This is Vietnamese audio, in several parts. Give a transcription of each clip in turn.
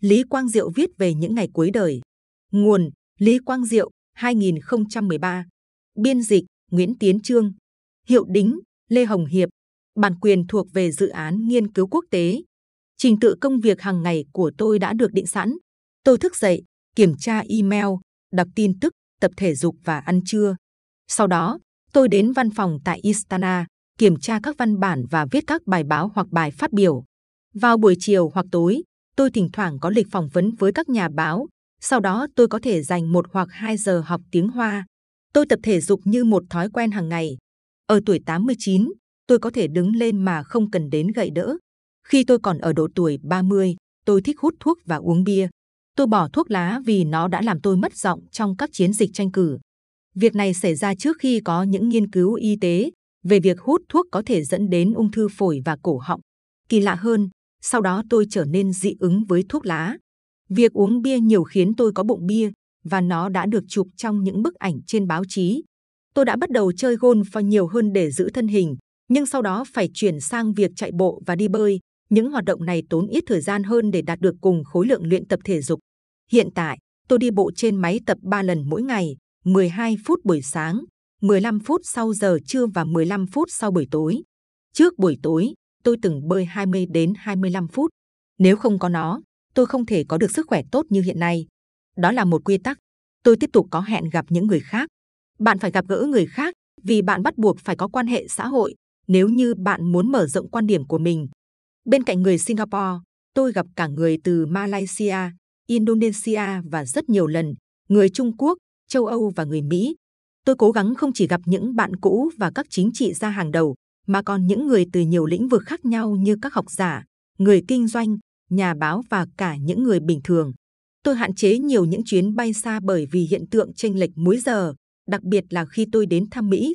Lý Quang Diệu viết về những ngày cuối đời. Nguồn Lý Quang Diệu 2013. Biên dịch Nguyễn Tiến Trương. Hiệu đính Lê Hồng Hiệp. Bản quyền thuộc về dự án nghiên cứu quốc tế. Trình tự công việc hàng ngày của tôi đã được định sẵn. Tôi thức dậy, kiểm tra email, đọc tin tức, tập thể dục và ăn trưa. Sau đó, tôi đến văn phòng tại Istana, kiểm tra các văn bản và viết các bài báo hoặc bài phát biểu. Vào buổi chiều hoặc tối, tôi thỉnh thoảng có lịch phỏng vấn với các nhà báo. Sau đó tôi có thể dành một hoặc hai giờ học tiếng Hoa. Tôi tập thể dục như một thói quen hàng ngày. Ở tuổi 89, tôi có thể đứng lên mà không cần đến gậy đỡ. Khi tôi còn ở độ tuổi 30, tôi thích hút thuốc và uống bia. Tôi bỏ thuốc lá vì nó đã làm tôi mất giọng trong các chiến dịch tranh cử. Việc này xảy ra trước khi có những nghiên cứu y tế về việc hút thuốc có thể dẫn đến ung thư phổi và cổ họng. Kỳ lạ hơn, sau đó tôi trở nên dị ứng với thuốc lá. Việc uống bia nhiều khiến tôi có bụng bia và nó đã được chụp trong những bức ảnh trên báo chí. Tôi đã bắt đầu chơi golf nhiều hơn để giữ thân hình, nhưng sau đó phải chuyển sang việc chạy bộ và đi bơi. Những hoạt động này tốn ít thời gian hơn để đạt được cùng khối lượng luyện tập thể dục. Hiện tại, tôi đi bộ trên máy tập 3 lần mỗi ngày, 12 phút buổi sáng, 15 phút sau giờ trưa và 15 phút sau buổi tối. Trước buổi tối, tôi từng bơi 20 đến 25 phút. Nếu không có nó, tôi không thể có được sức khỏe tốt như hiện nay. Đó là một quy tắc. Tôi tiếp tục có hẹn gặp những người khác. Bạn phải gặp gỡ người khác vì bạn bắt buộc phải có quan hệ xã hội nếu như bạn muốn mở rộng quan điểm của mình. Bên cạnh người Singapore, tôi gặp cả người từ Malaysia, Indonesia và rất nhiều lần, người Trung Quốc, châu Âu và người Mỹ. Tôi cố gắng không chỉ gặp những bạn cũ và các chính trị gia hàng đầu, mà còn những người từ nhiều lĩnh vực khác nhau như các học giả, người kinh doanh, nhà báo và cả những người bình thường. Tôi hạn chế nhiều những chuyến bay xa bởi vì hiện tượng chênh lệch múi giờ, đặc biệt là khi tôi đến thăm Mỹ.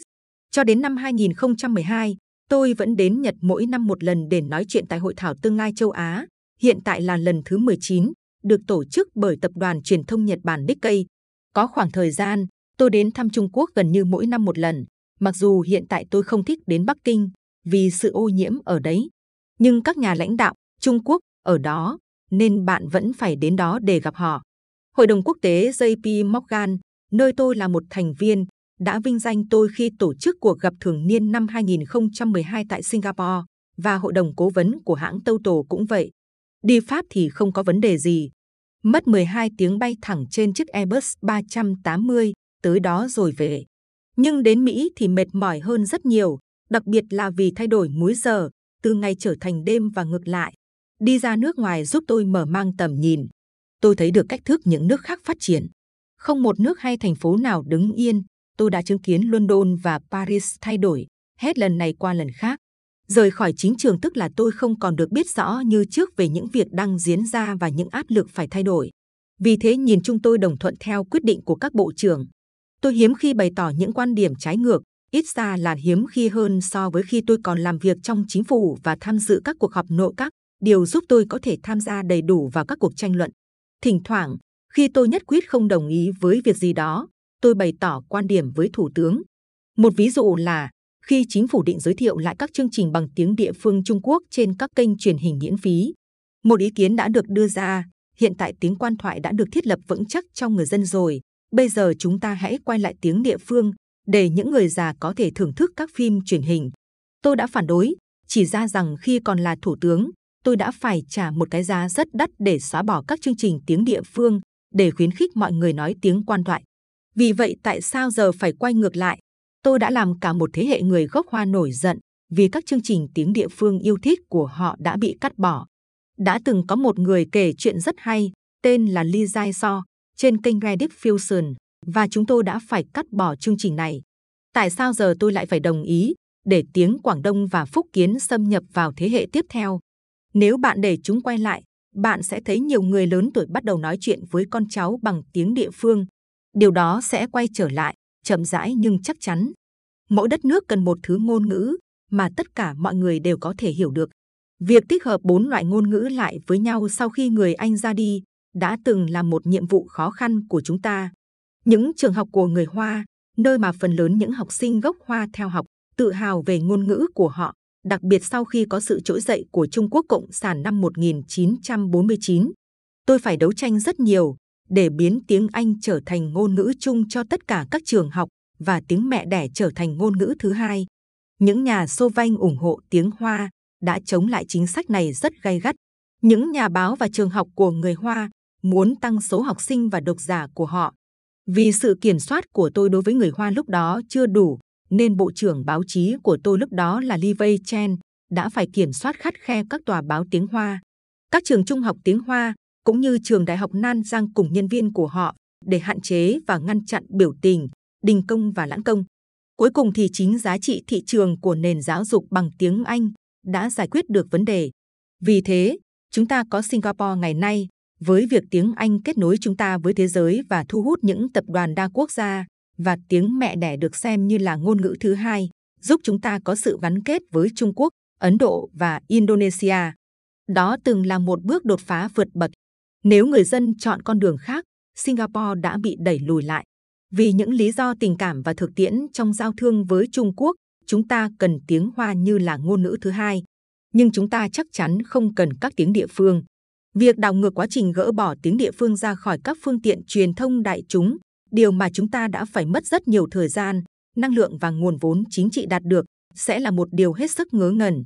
Cho đến năm 2012, tôi vẫn đến Nhật mỗi năm một lần để nói chuyện tại Hội thảo Tương lai châu Á. Hiện tại là lần thứ 19, được tổ chức bởi tập đoàn truyền thông Nhật Bản Nikkei. Có khoảng thời gian, tôi đến thăm Trung Quốc gần như mỗi năm một lần. Mặc dù hiện tại tôi không thích đến Bắc Kinh vì sự ô nhiễm ở đấy, nhưng các nhà lãnh đạo Trung Quốc ở đó nên bạn vẫn phải đến đó để gặp họ. Hội đồng quốc tế JP Morgan, nơi tôi là một thành viên, đã vinh danh tôi khi tổ chức cuộc gặp thường niên năm 2012 tại Singapore và hội đồng cố vấn của hãng Total cũng vậy. Đi Pháp thì không có vấn đề gì. Mất 12 tiếng bay thẳng trên chiếc Airbus 380 tới đó rồi về. Nhưng đến Mỹ thì mệt mỏi hơn rất nhiều, đặc biệt là vì thay đổi múi giờ, từ ngày trở thành đêm và ngược lại. Đi ra nước ngoài giúp tôi mở mang tầm nhìn. Tôi thấy được cách thức những nước khác phát triển. Không một nước hay thành phố nào đứng yên. Tôi đã chứng kiến London và Paris thay đổi, hết lần này qua lần khác. Rời khỏi chính trường tức là tôi không còn được biết rõ như trước về những việc đang diễn ra và những áp lực phải thay đổi. Vì thế nhìn chung tôi đồng thuận theo quyết định của các bộ trưởng. Tôi hiếm khi bày tỏ những quan điểm trái ngược, ít ra là hiếm khi hơn so với khi tôi còn làm việc trong chính phủ và tham dự các cuộc họp nội các, điều giúp tôi có thể tham gia đầy đủ vào các cuộc tranh luận. Thỉnh thoảng, khi tôi nhất quyết không đồng ý với việc gì đó, tôi bày tỏ quan điểm với thủ tướng. Một ví dụ là khi chính phủ định giới thiệu lại các chương trình bằng tiếng địa phương Trung Quốc trên các kênh truyền hình miễn phí. Một ý kiến đã được đưa ra, hiện tại tiếng quan thoại đã được thiết lập vững chắc trong người dân rồi. Bây giờ chúng ta hãy quay lại tiếng địa phương để những người già có thể thưởng thức các phim truyền hình. Tôi đã phản đối, chỉ ra rằng khi còn là thủ tướng, tôi đã phải trả một cái giá rất đắt để xóa bỏ các chương trình tiếng địa phương để khuyến khích mọi người nói tiếng quan thoại. Vì vậy tại sao giờ phải quay ngược lại? Tôi đã làm cả một thế hệ người gốc Hoa nổi giận vì các chương trình tiếng địa phương yêu thích của họ đã bị cắt bỏ. Đã từng có một người kể chuyện rất hay, tên là Lee Jae So, trên kênh Reddit Fusion, và chúng tôi đã phải cắt bỏ chương trình này. Tại sao giờ tôi lại phải đồng ý để tiếng Quảng Đông và Phúc Kiến xâm nhập vào thế hệ tiếp theo? Nếu bạn để chúng quay lại, bạn sẽ thấy nhiều người lớn tuổi bắt đầu nói chuyện với con cháu bằng tiếng địa phương. Điều đó sẽ quay trở lại, chậm rãi nhưng chắc chắn. Mỗi đất nước cần một thứ ngôn ngữ mà tất cả mọi người đều có thể hiểu được. Việc tích hợp bốn loại ngôn ngữ lại với nhau sau khi người Anh ra đi đã từng là một nhiệm vụ khó khăn của chúng ta. Những trường học của người Hoa, nơi mà phần lớn những học sinh gốc Hoa theo học, tự hào về ngôn ngữ của họ, đặc biệt sau khi có sự trỗi dậy của Trung Quốc Cộng sản năm 1949. tôi phải đấu tranh rất nhiều để biến tiếng Anh trở thành ngôn ngữ chung cho tất cả các trường học và tiếng mẹ đẻ trở thành ngôn ngữ thứ hai. Những nhà xô vanh ủng hộ tiếng Hoa đã chống lại chính sách này rất gay gắt. Những nhà báo và trường học của người Hoa muốn tăng số học sinh và độc giả của họ. Vì sự kiểm soát của tôi đối với người Hoa lúc đó chưa đủ, nên Bộ trưởng báo chí của tôi lúc đó là Li Wei Chen đã phải kiểm soát khắt khe các tòa báo tiếng Hoa. Các trường trung học tiếng Hoa cũng như trường đại học Nan Giang cùng nhân viên của họ để hạn chế và ngăn chặn biểu tình, đình công và lãng công. Cuối cùng thì chính giá trị thị trường của nền giáo dục bằng tiếng Anh đã giải quyết được vấn đề. Vì thế, chúng ta có Singapore ngày nay với việc tiếng Anh kết nối chúng ta với thế giới và thu hút những tập đoàn đa quốc gia và tiếng mẹ đẻ được xem như là ngôn ngữ thứ hai, giúp chúng ta có sự gắn kết với Trung Quốc, Ấn Độ và Indonesia. Đó từng là một bước đột phá vượt bậc. Nếu người dân chọn con đường khác, Singapore đã bị đẩy lùi lại. Vì những lý do tình cảm và thực tiễn trong giao thương với Trung Quốc, chúng ta cần tiếng Hoa như là ngôn ngữ thứ hai. Nhưng chúng ta chắc chắn không cần các tiếng địa phương. Việc đảo ngược quá trình gỡ bỏ tiếng địa phương ra khỏi các phương tiện truyền thông đại chúng, điều mà chúng ta đã phải mất rất nhiều thời gian, năng lượng và nguồn vốn chính trị đạt được, sẽ là một điều hết sức ngớ ngẩn.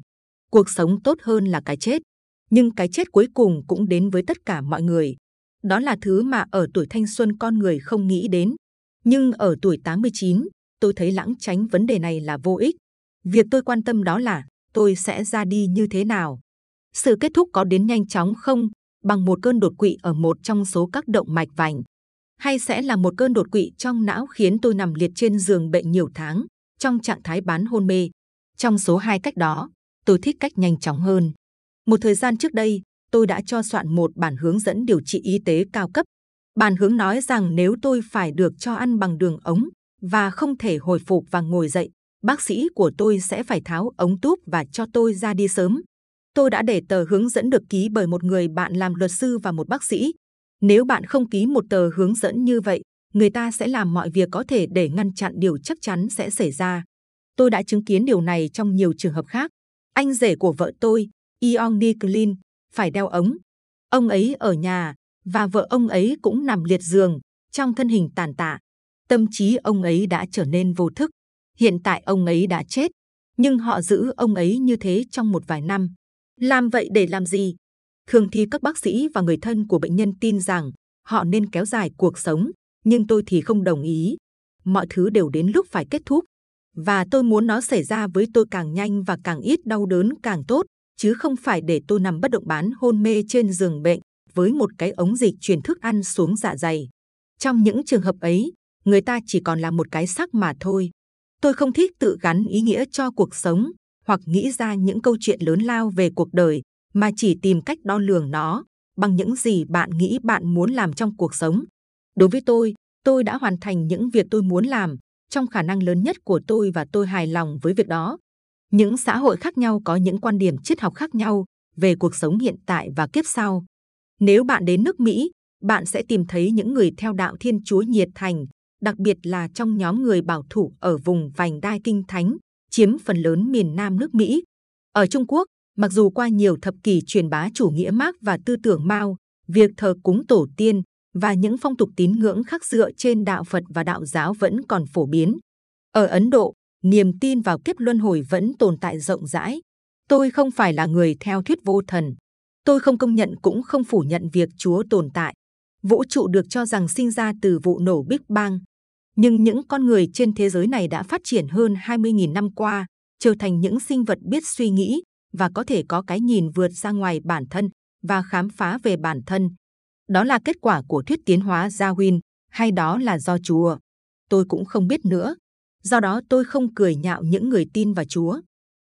Cuộc sống tốt hơn là cái chết, nhưng cái chết cuối cùng cũng đến với tất cả mọi người. Đó là thứ mà ở tuổi thanh xuân con người không nghĩ đến. Nhưng ở tuổi 89, tôi thấy lãng tránh vấn đề này là vô ích. Việc tôi quan tâm đó là tôi sẽ ra đi như thế nào. Sự kết thúc có đến nhanh chóng không, bằng một cơn đột quỵ ở một trong số các động mạch vành, hay sẽ là một cơn đột quỵ trong não khiến tôi nằm liệt trên giường bệnh nhiều tháng, trong trạng thái bán hôn mê. Trong số hai cách đó, tôi thích cách nhanh chóng hơn. Một thời gian trước đây, tôi đã cho soạn một bản hướng dẫn điều trị y tế cao cấp. Bản hướng nói rằng nếu tôi phải được cho ăn bằng đường ống và không thể hồi phục và ngồi dậy, bác sĩ của tôi sẽ phải tháo ống túp và cho tôi ra đi sớm. Tôi đã để tờ hướng dẫn được ký bởi một người bạn làm luật sư và một bác sĩ. Nếu bạn không ký một tờ hướng dẫn như vậy, người ta sẽ làm mọi việc có thể để ngăn chặn điều chắc chắn sẽ xảy ra. Tôi đã chứng kiến điều này trong nhiều trường hợp khác. Anh rể của vợ tôi, Ion Niklin, phải đeo ống. Ông ấy ở nhà và vợ ông ấy cũng nằm liệt giường trong thân hình tàn tạ. Tâm trí ông ấy đã trở nên vô thức. Hiện tại ông ấy đã chết, nhưng họ giữ ông ấy như thế trong một vài năm. Làm vậy để làm gì? Thường thì các bác sĩ và người thân của bệnh nhân tin rằng họ nên kéo dài cuộc sống, nhưng tôi thì không đồng ý. Mọi thứ đều đến lúc phải kết thúc. Và tôi muốn nó xảy ra với tôi càng nhanh và càng ít đau đớn càng tốt, chứ không phải để tôi nằm bất động bán hôn mê trên giường bệnh với một cái ống dịch truyền thức ăn xuống dạ dày. Trong những trường hợp ấy, người ta chỉ còn là một cái xác mà thôi. Tôi không thích tự gắn ý nghĩa cho cuộc sống hoặc nghĩ ra những câu chuyện lớn lao về cuộc đời, mà chỉ tìm cách đo lường nó bằng những gì bạn nghĩ bạn muốn làm trong cuộc sống. Đối với tôi, tôi đã hoàn thành những việc tôi muốn làm trong khả năng lớn nhất của tôi và tôi hài lòng với việc đó. Những xã hội khác nhau có những quan điểm triết học khác nhau về cuộc sống hiện tại và kiếp sau. Nếu bạn đến nước Mỹ, bạn sẽ tìm thấy những người theo đạo Thiên Chúa nhiệt thành, đặc biệt là trong nhóm người bảo thủ ở vùng vành đai kinh thánh, chiếm phần lớn miền Nam nước Mỹ. Ở Trung Quốc, mặc dù qua nhiều thập kỷ truyền bá chủ nghĩa Mác và tư tưởng Mao, việc thờ cúng tổ tiên và những phong tục tín ngưỡng khác dựa trên đạo Phật và đạo giáo vẫn còn phổ biến. Ở Ấn Độ, niềm tin vào kiếp luân hồi vẫn tồn tại rộng rãi. Tôi không phải là người theo thuyết vô thần. Tôi không công nhận cũng không phủ nhận việc Chúa tồn tại. Vũ trụ được cho rằng sinh ra từ vụ nổ Big Bang, nhưng những con người trên thế giới này đã phát triển hơn 20.000 năm qua, trở thành những sinh vật biết suy nghĩ và có thể có cái nhìn vượt ra ngoài bản thân và khám phá về bản thân. Đó là kết quả của thuyết tiến hóa Darwin hay đó là do Chúa? Tôi cũng không biết nữa. Do đó tôi không cười nhạo những người tin vào Chúa.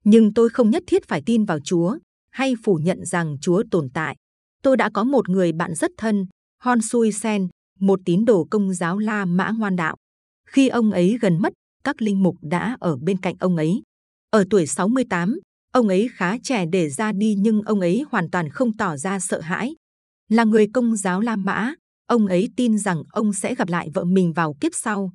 Nhưng tôi không nhất thiết phải tin vào Chúa hay phủ nhận rằng Chúa tồn tại. Tôi đã có một người bạn rất thân, Hon Sui Sen, một tín đồ công giáo La Mã ngoan đạo. Khi ông ấy gần mất, các linh mục đã ở bên cạnh ông ấy. Ở tuổi 68, ông ấy khá trẻ để ra đi nhưng ông ấy hoàn toàn không tỏ ra sợ hãi. Là người công giáo La Mã, ông ấy tin rằng ông sẽ gặp lại vợ mình vào kiếp sau.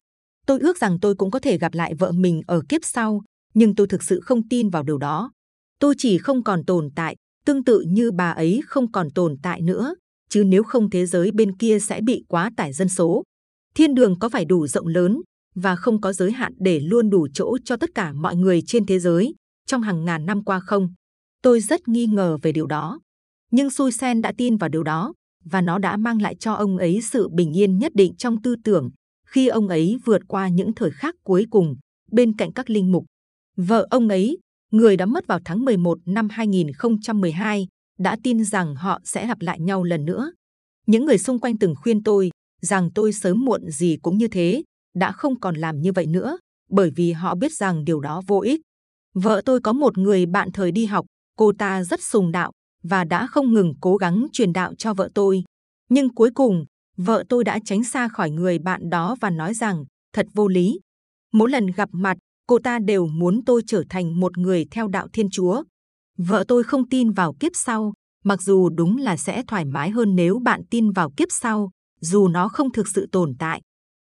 Tôi ước rằng tôi cũng có thể gặp lại vợ mình ở kiếp sau, nhưng tôi thực sự không tin vào điều đó. Tôi chỉ không còn tồn tại, tương tự như bà ấy không còn tồn tại nữa. chứ nếu không thế giới bên kia sẽ bị quá tải dân số. Thiên đường có phải đủ rộng lớn và không có giới hạn để luôn đủ chỗ cho tất cả mọi người trên thế giới trong hàng ngàn năm qua không? Tôi rất nghi ngờ về điều đó. Nhưng Sui Sen đã tin vào điều đó và nó đã mang lại cho ông ấy sự bình yên nhất định trong tư tưởng khi ông ấy vượt qua những thời khắc cuối cùng bên cạnh các linh mục. Vợ ông ấy, người đã mất vào tháng 11 năm 2012, đã tin rằng họ sẽ gặp lại nhau lần nữa. Những người xung quanh từng khuyên tôi rằng tôi sớm muộn gì cũng như thế, đã không còn làm như vậy nữa, bởi vì họ biết rằng điều đó vô ích. Vợ tôi có một người bạn thời đi học, cô ta rất sùng đạo và đã không ngừng cố gắng truyền đạo cho vợ tôi. Nhưng cuối cùng, vợ tôi đã tránh xa khỏi người bạn đó và nói rằng thật vô lý. Mỗi lần gặp mặt, cô ta đều muốn tôi trở thành một người theo đạo Thiên Chúa. Vợ tôi không tin vào kiếp sau, mặc dù đúng là sẽ thoải mái hơn nếu bạn tin vào kiếp sau, dù nó không thực sự tồn tại.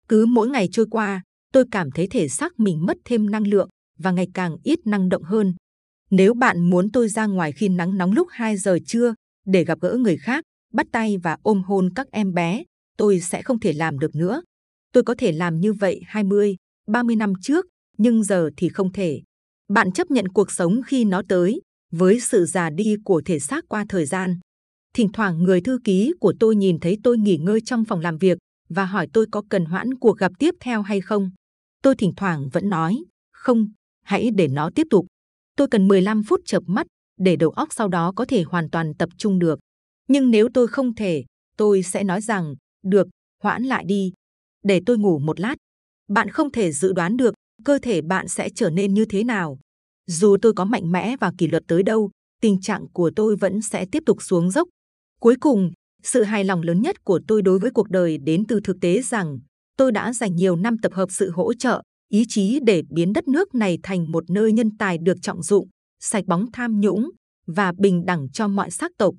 Cứ mỗi ngày trôi qua, tôi cảm thấy thể xác mình mất thêm năng lượng và ngày càng ít năng động hơn. Nếu bạn muốn tôi ra ngoài khi nắng nóng lúc 2 giờ trưa để gặp gỡ người khác, bắt tay và ôm hôn các em bé, tôi sẽ không thể làm được nữa. Tôi có thể làm như vậy 20, 30 năm trước, nhưng giờ thì không thể. Bạn chấp nhận cuộc sống khi nó tới, với sự già đi của thể xác qua thời gian. Thỉnh thoảng người thư ký của tôi nhìn thấy tôi nghỉ ngơi trong phòng làm việc và hỏi tôi có cần hoãn cuộc gặp tiếp theo hay không. Tôi thỉnh thoảng vẫn nói, không, hãy để nó tiếp tục. Tôi cần 15 phút chợp mắt để đầu óc sau đó có thể hoàn toàn tập trung được. Nhưng nếu tôi không thể, tôi sẽ nói rằng, được, hoãn lại đi, để tôi ngủ một lát. Bạn không thể dự đoán được cơ thể bạn sẽ trở nên như thế nào. Dù tôi có mạnh mẽ và kỷ luật tới đâu, tình trạng của tôi vẫn sẽ tiếp tục xuống dốc. Cuối cùng, sự hài lòng lớn nhất của tôi đối với cuộc đời đến từ thực tế rằng tôi đã dành nhiều năm tập hợp sự hỗ trợ, ý chí để biến đất nước này thành một nơi nhân tài được trọng dụng, sạch bóng tham nhũng và bình đẳng cho mọi sắc tộc.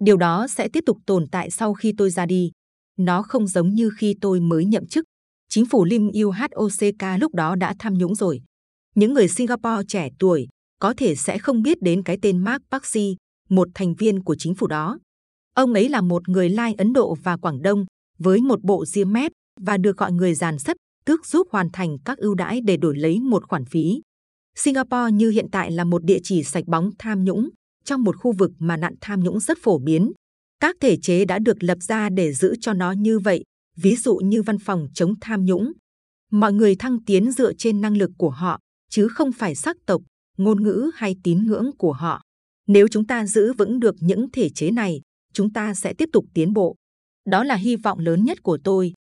Điều đó sẽ tiếp tục tồn tại sau khi tôi ra đi. Nó không giống như khi tôi mới nhậm chức. Chính phủ Lim UHOCK lúc đó đã tham nhũng rồi. Những người Singapore trẻ tuổi có thể sẽ không biết đến cái tên Mark Baxi, một thành viên của chính phủ đó. Ông ấy là một người Lai Ấn Độ và Quảng Đông với một bộ diêm mép và được gọi người giàn sất tước giúp hoàn thành các ưu đãi để đổi lấy một khoản phí. Singapore như hiện tại là một địa chỉ sạch bóng tham nhũng trong một khu vực mà nạn tham nhũng rất phổ biến. Các thể chế đã được lập ra để giữ cho nó như vậy, ví dụ như văn phòng chống tham nhũng. Mọi người thăng tiến dựa trên năng lực của họ, chứ không phải sắc tộc, ngôn ngữ hay tín ngưỡng của họ. Nếu chúng ta giữ vững được những thể chế này, chúng ta sẽ tiếp tục tiến bộ. Đó là hy vọng lớn nhất của tôi.